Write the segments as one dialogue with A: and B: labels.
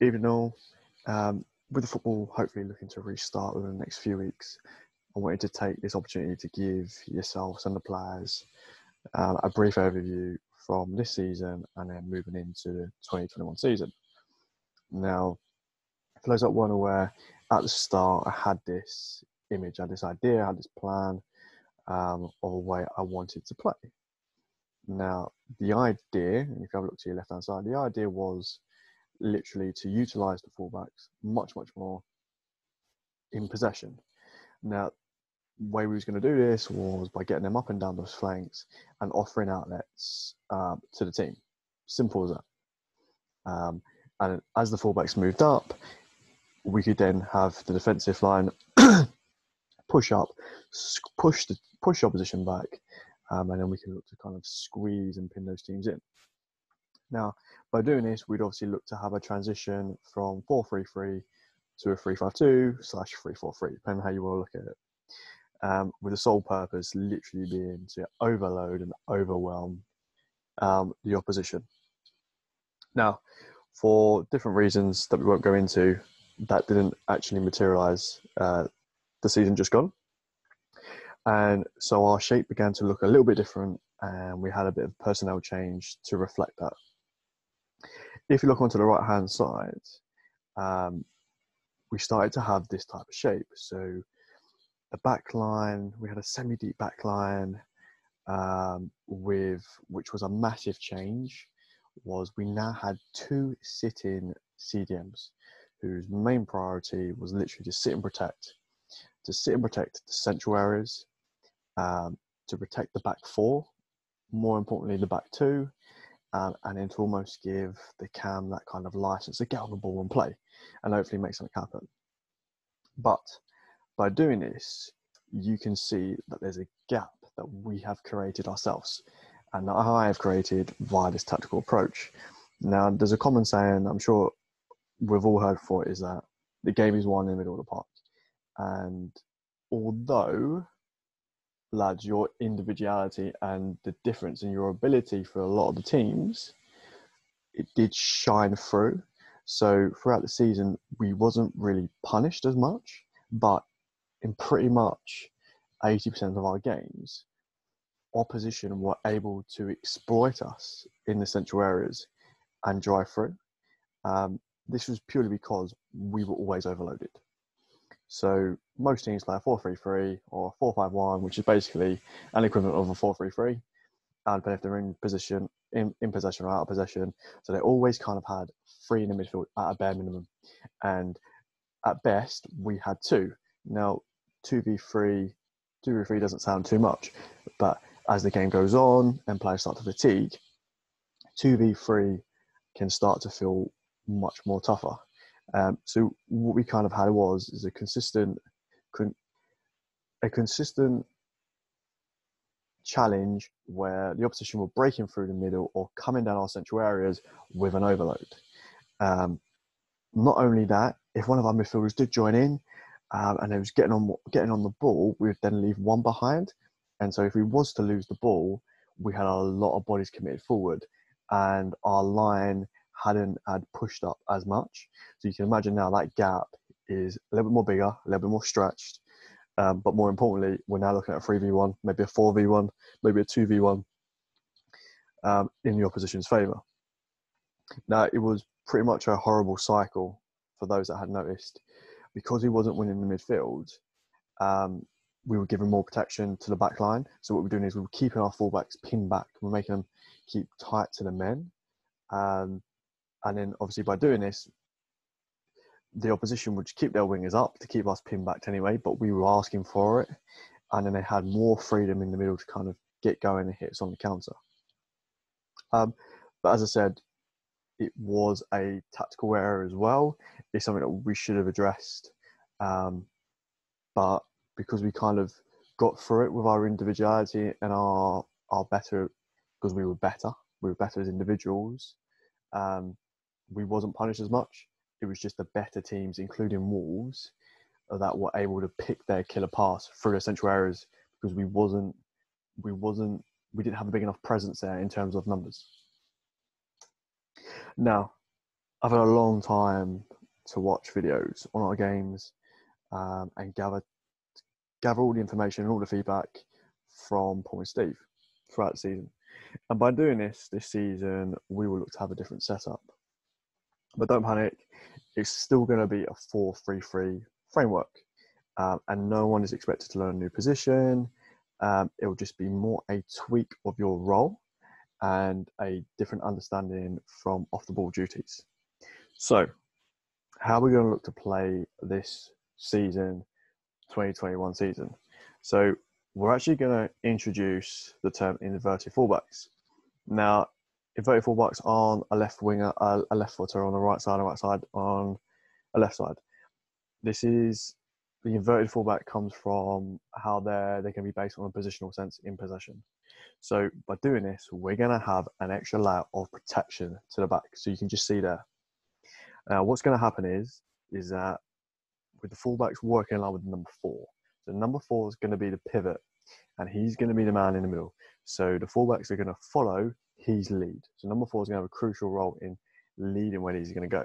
A: even though um, with the football hopefully looking to restart within the next few weeks, I wanted to take this opportunity to give yourselves and the players um, a brief overview from this season and then moving into the 2021 season. Now, for those that weren't aware, at the start I had this image, I had this idea, I had this plan um, of a way I wanted to play. Now, the idea, and if you have a look to your left hand side, the idea was literally to utilize the fullbacks much, much more in possession. Now, way we was going to do this was by getting them up and down those flanks and offering outlets um, to the team. Simple as that. Um, and as the fullbacks moved up, we could then have the defensive line push up, push the push opposition back, um, and then we can look to kind of squeeze and pin those teams in. Now, by doing this, we'd obviously look to have a transition from 4-3-3 to a 3-5-2 slash 3-4-3, depending how you want to look at it. Um, with the sole purpose literally being to overload and overwhelm um, the opposition. Now, for different reasons that we won't go into, that didn't actually materialize uh, the season just gone. And so our shape began to look a little bit different, and we had a bit of personnel change to reflect that. If you look onto the right hand side, um, we started to have this type of shape. So the back line, we had a semi deep back line um, with which was a massive change was we now had two sitting CDMs whose main priority was literally to sit and protect, to sit and protect the central areas, um, to protect the back four, more importantly the back two, and then to almost give the cam that kind of license to get on the ball and play, and hopefully make something happen. But by doing this, you can see that there's a gap that we have created ourselves and that I have created via this tactical approach. Now, there's a common saying I'm sure we've all heard before is that the game is won in the middle of the park. And although, lads, your individuality and the difference in your ability for a lot of the teams, it did shine through. So throughout the season, we wasn't really punished as much, but in pretty much 80% of our games, opposition were able to exploit us in the central areas and drive through. Um, this was purely because we were always overloaded. So most teams play a 4-3-3 or 4-5-1, which is basically an equivalent of a 4-3-3. And depending if they're in position, in, in possession or out of possession. So they always kind of had three in the midfield at a bare minimum. And at best, we had two. Now, 2v3, 2v3 doesn't sound too much, but as the game goes on and players start to fatigue, 2v3 can start to feel much more tougher. Um, so what we kind of had was is a consistent, a consistent challenge where the opposition were breaking through the middle or coming down our central areas with an overload. Um, not only that, if one of our midfielders did join in um, and it was getting on getting on the ball, we would then leave one behind. And so if we was to lose the ball, we had a lot of bodies committed forward, and our line hadn't had pushed up as much. So you can imagine now that gap is a little bit more bigger, a little bit more stretched. Um, but more importantly, we're now looking at a 3v1, maybe a 4v1, maybe a 2v1 um, in the opposition's favour. Now, it was pretty much a horrible cycle for those that had noticed. Because he wasn't winning the midfield, um, we were giving more protection to the back line. So what we're doing is we were keeping our fullbacks pinned back. We're making them keep tight to the men. Um, and then obviously by doing this, the opposition would keep their wingers up to keep us pinned back anyway, but we were asking for it. And then they had more freedom in the middle to kind of get going and hit us on the counter. Um, but as I said, it was a tactical error as well. It's something that we should have addressed. Um, but because we kind of got through it with our individuality and our our better because we were better, we were better as individuals. Um, we wasn't punished as much. It was just the better teams, including Wolves, that were able to pick their killer pass through essential areas because we wasn't we wasn't we didn't have a big enough presence there in terms of numbers. Now, I've had a long time to watch videos on our games um, and gather gather all the information and all the feedback from Paul and Steve throughout the season. And by doing this this season, we will look to have a different setup. But don't panic, it's still going to be a 4 3 3 framework. Um, and no one is expected to learn a new position. Um, it will just be more a tweak of your role and a different understanding from off the ball duties. So, how are we going to look to play this season, 2021 season? So, we're actually going to introduce the term inverted fullbacks. Now, inverted fullbacks aren't a left winger, a, a left footer on the right side, a right side on a left side. This is the inverted fullback comes from how they're they can be based on a positional sense in possession. So by doing this, we're going to have an extra layer of protection to the back. So you can just see there. Now, what's going to happen is is that with the fullbacks working along with number four, so number four is going to be the pivot, and he's going to be the man in the middle. So the fullbacks are going to follow his lead. So number four is going to have a crucial role in leading where he's going to go.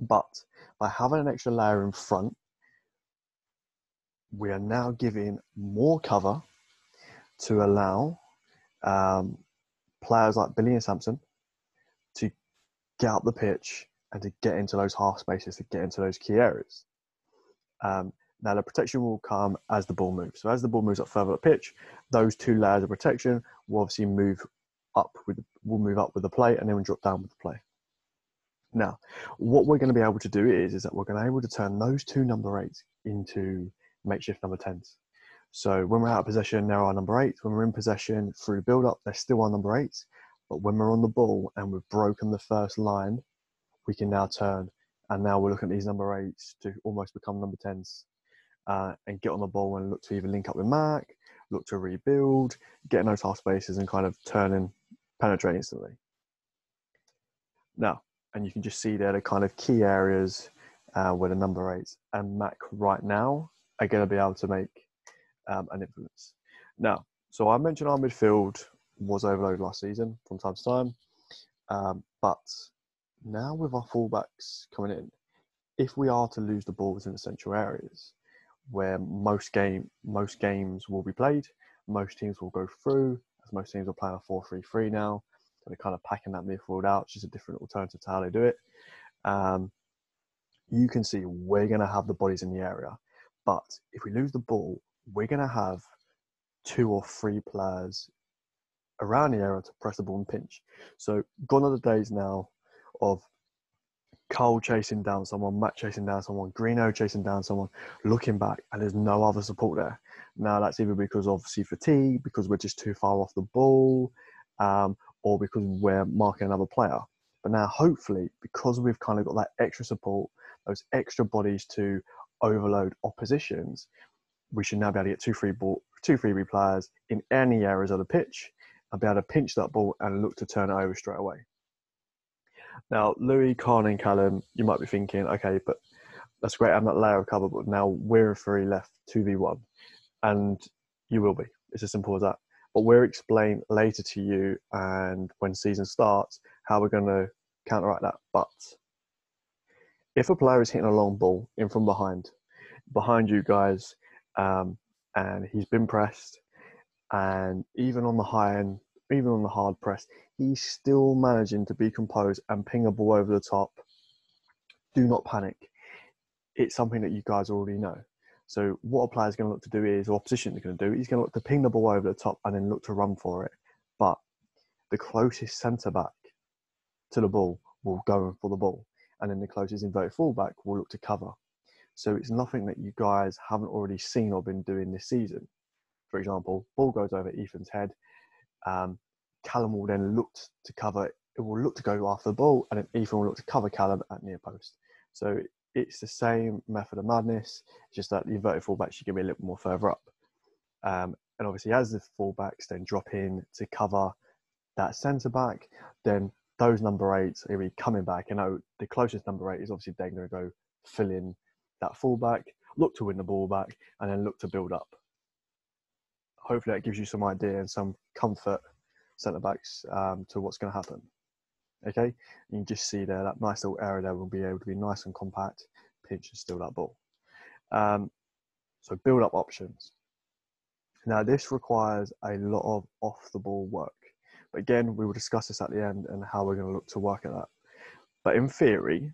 A: But by having an extra layer in front, we are now giving more cover to allow um, players like Billy and Sampson to get up the pitch and to get into those half spaces, to get into those key areas. Um, now, the protection will come as the ball moves. So, as the ball moves up further up pitch, those two layers of protection will obviously move up with will move up with the play and then we'll drop down with the play. Now, what we're going to be able to do is, is that we're going to be able to turn those two number eights into makeshift number 10s. So when we're out of possession, they're our number eights. When we're in possession through build up, they're still our number eights. But when we're on the ball and we've broken the first line, we can now turn. And now we're looking at these number eights to almost become number 10s uh, and get on the ball and look to either link up with Mac, look to rebuild, get in those half spaces and kind of turn and penetrate instantly. Now, and you can just see there the kind of key areas uh, where the number eight and Mac right now are going to be able to make um, and influence. Now, so I mentioned our midfield was overloaded last season from time to time, um, but now with our fullbacks coming in, if we are to lose the balls in the central areas, where most game most games will be played, most teams will go through, as most teams are playing a 4-3-3 now, so they're kind of packing that midfield out. It's just a different alternative to how they do it. Um, you can see we're going to have the bodies in the area, but if we lose the ball, we're going to have two or three players around the area to press the ball and pinch. So gone are the days now of Cole chasing down someone, Matt chasing down someone, Greeno chasing down someone, looking back, and there's no other support there. Now that's either because obviously fatigue, because we're just too far off the ball, um, or because we're marking another player. But now, hopefully, because we've kind of got that extra support, those extra bodies to overload oppositions, we should now be able to get two free ball, two free players in any areas of the pitch and be able to pinch that ball and look to turn it over straight away. Now, Louis, Khan, and Callum, you might be thinking, okay, but that's great having that layer of cover, but now we're three left, 2v1. And you will be. It's as simple as that. But we'll explain later to you and when season starts how we're going to counteract that. But if a player is hitting a long ball in from behind, behind you guys, um, and he's been pressed. And even on the high end, even on the hard press, he's still managing to be composed and ping a ball over the top. Do not panic. It's something that you guys already know. So what a player's going to look to do is, or opposition is going to do, he's going to look to ping the ball over the top and then look to run for it. But the closest centre back to the ball will go for the ball, and then the closest inverted fullback will look to cover. So it's nothing that you guys haven't already seen or been doing this season. For example, ball goes over Ethan's head. Um, Callum will then look to cover. It will look to go after the ball, and then Ethan will look to cover Callum at near post. So it's the same method of madness. Just that the inverted fullback should be a little more further up. Um, and obviously, as the fullbacks then drop in to cover that centre back, then those number eights are be coming back. You know, the closest number eight is obviously then going to go fill in that fullback, look to win the ball back, and then look to build up. Hopefully, that gives you some idea and some comfort, centre backs, um, to what's going to happen. Okay, you can just see there that nice little area there will be able to be nice and compact, pinch and steal that ball. Um, so build up options. Now this requires a lot of off the ball work. But again, we will discuss this at the end and how we're going to look to work at that. But in theory,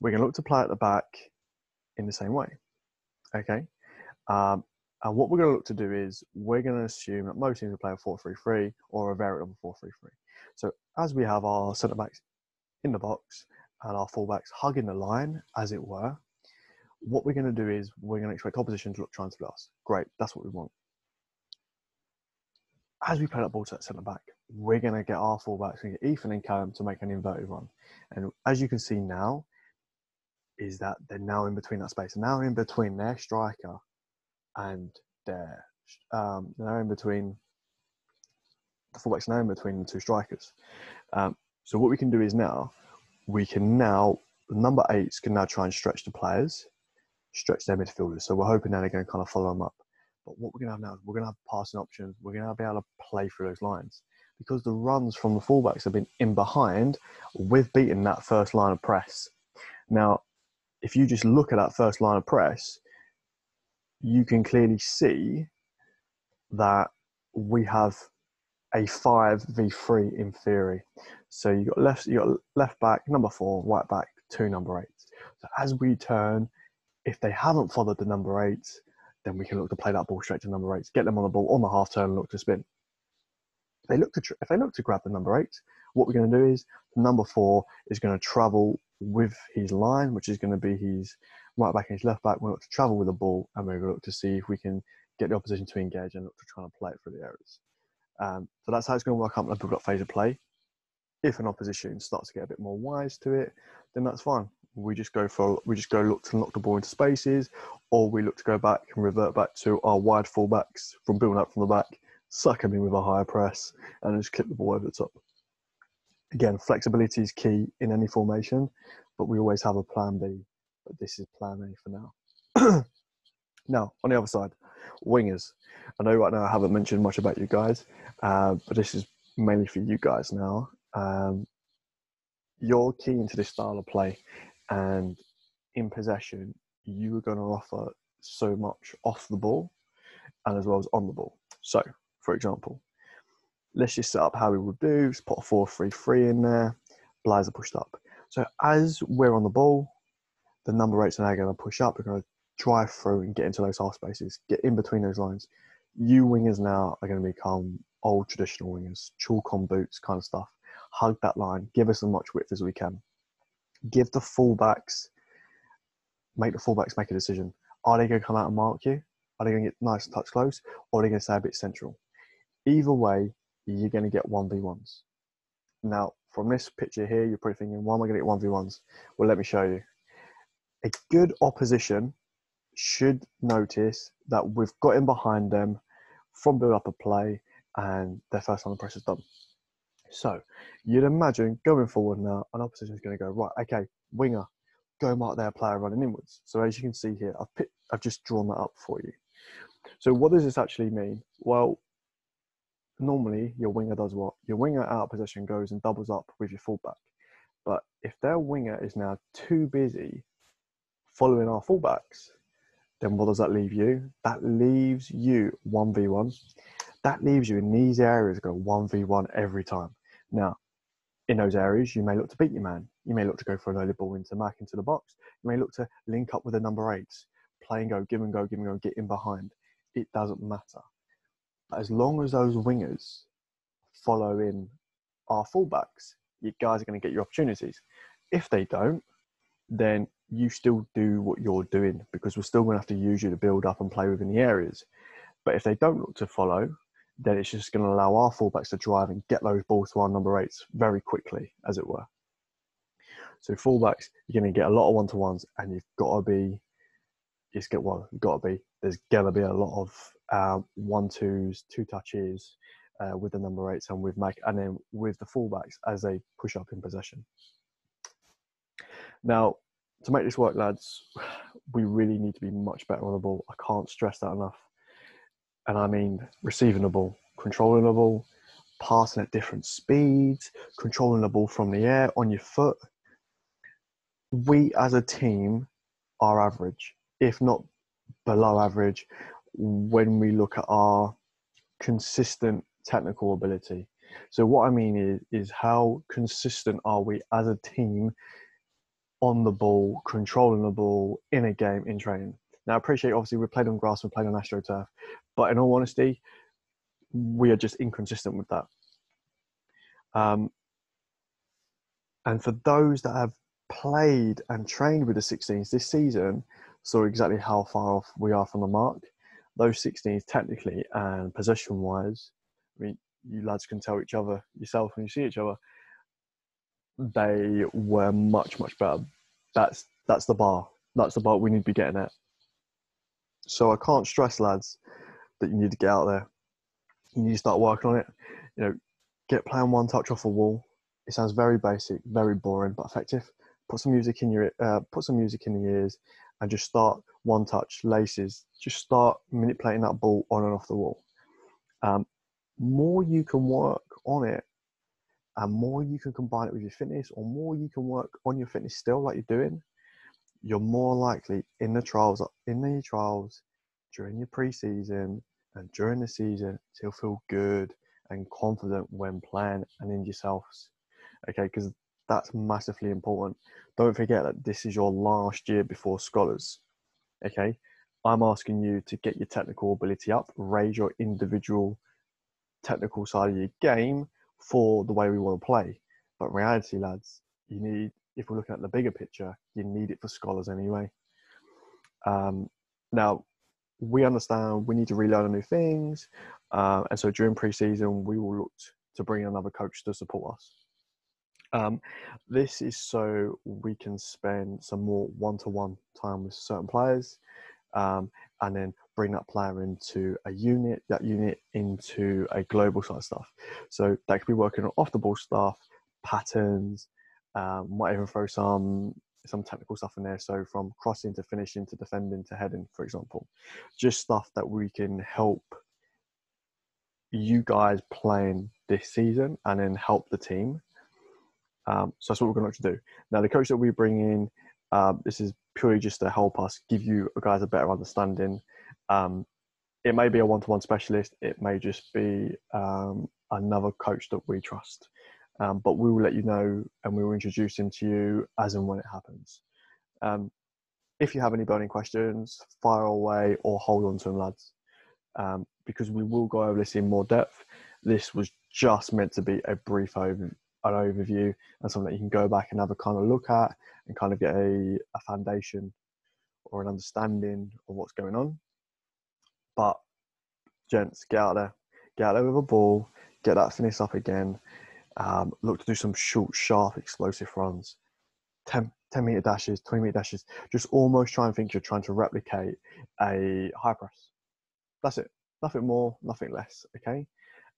A: we're going to look to play at the back in the same way. Okay. Um, and what we're going to look to do is we're going to assume that most teams will play a 4 3 3 or a variant of a 4 3 3. So as we have our centre backs in the box and our fullbacks hugging the line, as it were, what we're going to do is we're going to expect opposition to look trying to split us. Great, that's what we want. As we play that ball to that centre back, we're going to get our fullbacks, we get Ethan and Callum to make an inverted run. And as you can see now, is that they're now in between that space. Now in between their striker and their, um, they're in between the fullbacks now in between the two strikers. Um, so what we can do is now we can now the number eights can now try and stretch the players, stretch their midfielders. So we're hoping now they're going to kind of follow them up. But what we're going to have now is we're going to have passing options. We're going to be able to play through those lines because the runs from the fullbacks have been in behind. We've beaten that first line of press. Now, if you just look at that first line of press, you can clearly see that we have a five v three in theory. So you got left, you got left back, number four, right back, two number eights. So as we turn, if they haven't followed the number eights, then we can look to play that ball straight to number eights, get them on the ball on the half turn, and look to spin. If they look to if they look to grab the number eight, what we're going to do is number four is going to travel with his line, which is going to be his right back and his left back. We're going to travel with the ball, and we're going to look to see if we can get the opposition to engage and look to try and play it through the areas. Um, so that's how it's going to work out in the build-up phase of play. If an opposition starts to get a bit more wise to it, then that's fine. We just go for we just go look to knock the ball into spaces, or we look to go back and revert back to our wide fullbacks from building up from the back, suck them in with a higher press, and just clip the ball over the top. Again, flexibility is key in any formation, but we always have a plan B. But this is plan A for now. now, on the other side, wingers. I know right now I haven't mentioned much about you guys, uh, but this is mainly for you guys now. Um, you're keen to this style of play, and in possession, you are going to offer so much off the ball and as well as on the ball. So, for example, let's just set up how we would do. Just put a 4 3 3 in there, Blazer pushed up. So, as we're on the ball, the number eights are now going to push up. We're going to drive through and get into those half spaces, get in between those lines. You wingers now are going to become old traditional wingers, chalk on boots kind of stuff. Hug that line, give us as much width as we can. Give the fullbacks, make the fullbacks make a decision. Are they going to come out and mark you? Are they going to get nice and touch close? Or are they going to stay a bit central? Either way, you're going to get 1v1s. Now, from this picture here, you're probably thinking, why am I going to get 1v1s? Well, let me show you. A good opposition should notice that we've got in behind them from build up a play and their first of press is done. So you'd imagine going forward now, an opposition is going to go, right, okay, winger, go mark their player running inwards. So as you can see here, I've, I've just drawn that up for you. So what does this actually mean? Well, normally your winger does what? Your winger out of position goes and doubles up with your fullback. But if their winger is now too busy following our fullbacks, then what does that leave you? That leaves you 1v1. That leaves you in these areas go 1v1 every time. Now, in those areas, you may look to beat your man. You may look to go for an early ball into mark into the box. You may look to link up with the number eights, play and go, give and go, give and go, get in behind. It doesn't matter. But as long as those wingers follow in our fullbacks, you guys are going to get your opportunities. If they don't, then you still do what you're doing because we're still going to have to use you to build up and play within the areas. But if they don't look to follow, then it's just going to allow our fullbacks to drive and get those balls to our number eights very quickly, as it were. So fullbacks, you're going to get a lot of one to ones, and you've got to be, it's get well, you've got to be. There's going to be a lot of uh, one twos, two touches uh, with the number eights, and with Mike, and then with the fullbacks as they push up in possession. Now, to make this work, lads, we really need to be much better on the ball. I can't stress that enough. And I mean receiving the ball, controlling the ball, passing at different speeds, controlling the ball from the air on your foot. We as a team are average, if not below average, when we look at our consistent technical ability. So what I mean is, is how consistent are we as a team on the ball, controlling the ball in a game in training. Now I appreciate obviously we played on grass, we played on AstroTurf, but in all honesty, we are just inconsistent with that. Um, and for those that have played and trained with the 16s this season, saw exactly how far off we are from the mark. Those 16s, technically and possession wise, I mean, you lads can tell each other yourself when you see each other. They were much, much better. That's that's the bar. That's the bar we need to be getting at. So I can't stress, lads, that you need to get out there. You need to start working on it. You know, get playing one touch off a wall. It sounds very basic, very boring, but effective. Put some music in your uh, put some music in the ears, and just start one touch laces. Just start manipulating that ball on and off the wall. Um, more you can work on it, and more you can combine it with your fitness, or more you can work on your fitness still, like you're doing, you're more likely in the trials, in the trials, during your preseason and during the season to feel good and confident when playing and in yourselves. Okay, because that's massively important. Don't forget that this is your last year before scholars. Okay, I'm asking you to get your technical ability up, raise your individual technical side of your game for the way we want to play. But reality, lads, you need if we're looking at the bigger picture, you need it for scholars anyway. Um, now, we understand we need to relearn new things, uh, and so during preseason, we will look to bring another coach to support us. Um, this is so we can spend some more one-to-one time with certain players, um, and then bring that player into a unit, that unit into a global side stuff. So that could be working on off-the-ball stuff, patterns, um, might even throw some some technical stuff in there. So from crossing to finishing to defending to heading, for example, just stuff that we can help you guys playing this season and then help the team. Um, so that's what we're going to do. Now, the coach that we bring in, uh, this is purely just to help us give you guys a better understanding. Um, it may be a one-to-one specialist. It may just be um, another coach that we trust. Um, but we will let you know and we will introduce him to you as and when it happens. Um, if you have any burning questions, fire away or hold on to them, lads, um, because we will go over this in more depth. This was just meant to be a brief over, an overview and something that you can go back and have a kind of look at and kind of get a, a foundation or an understanding of what's going on. But, gents, get out there, get out there with a ball, get that finish up again um, look to do some short, sharp, explosive runs, 10, 10 meter dashes, 20 meter dashes. Just almost try and think you're trying to replicate a high press. That's it. Nothing more, nothing less. Okay.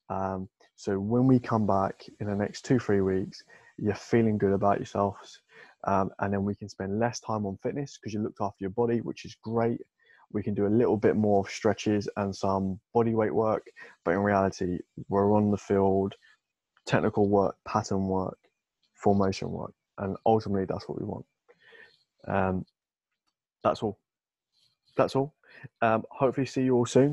A: Um, so when we come back in the next two, three weeks, you're feeling good about yourselves. Um, and then we can spend less time on fitness because you looked after your body, which is great. We can do a little bit more stretches and some body weight work, but in reality, we're on the field technical work, pattern work, formation work, and ultimately that's what we want. Um, that's all. That's all. Um, hopefully, see you all soon.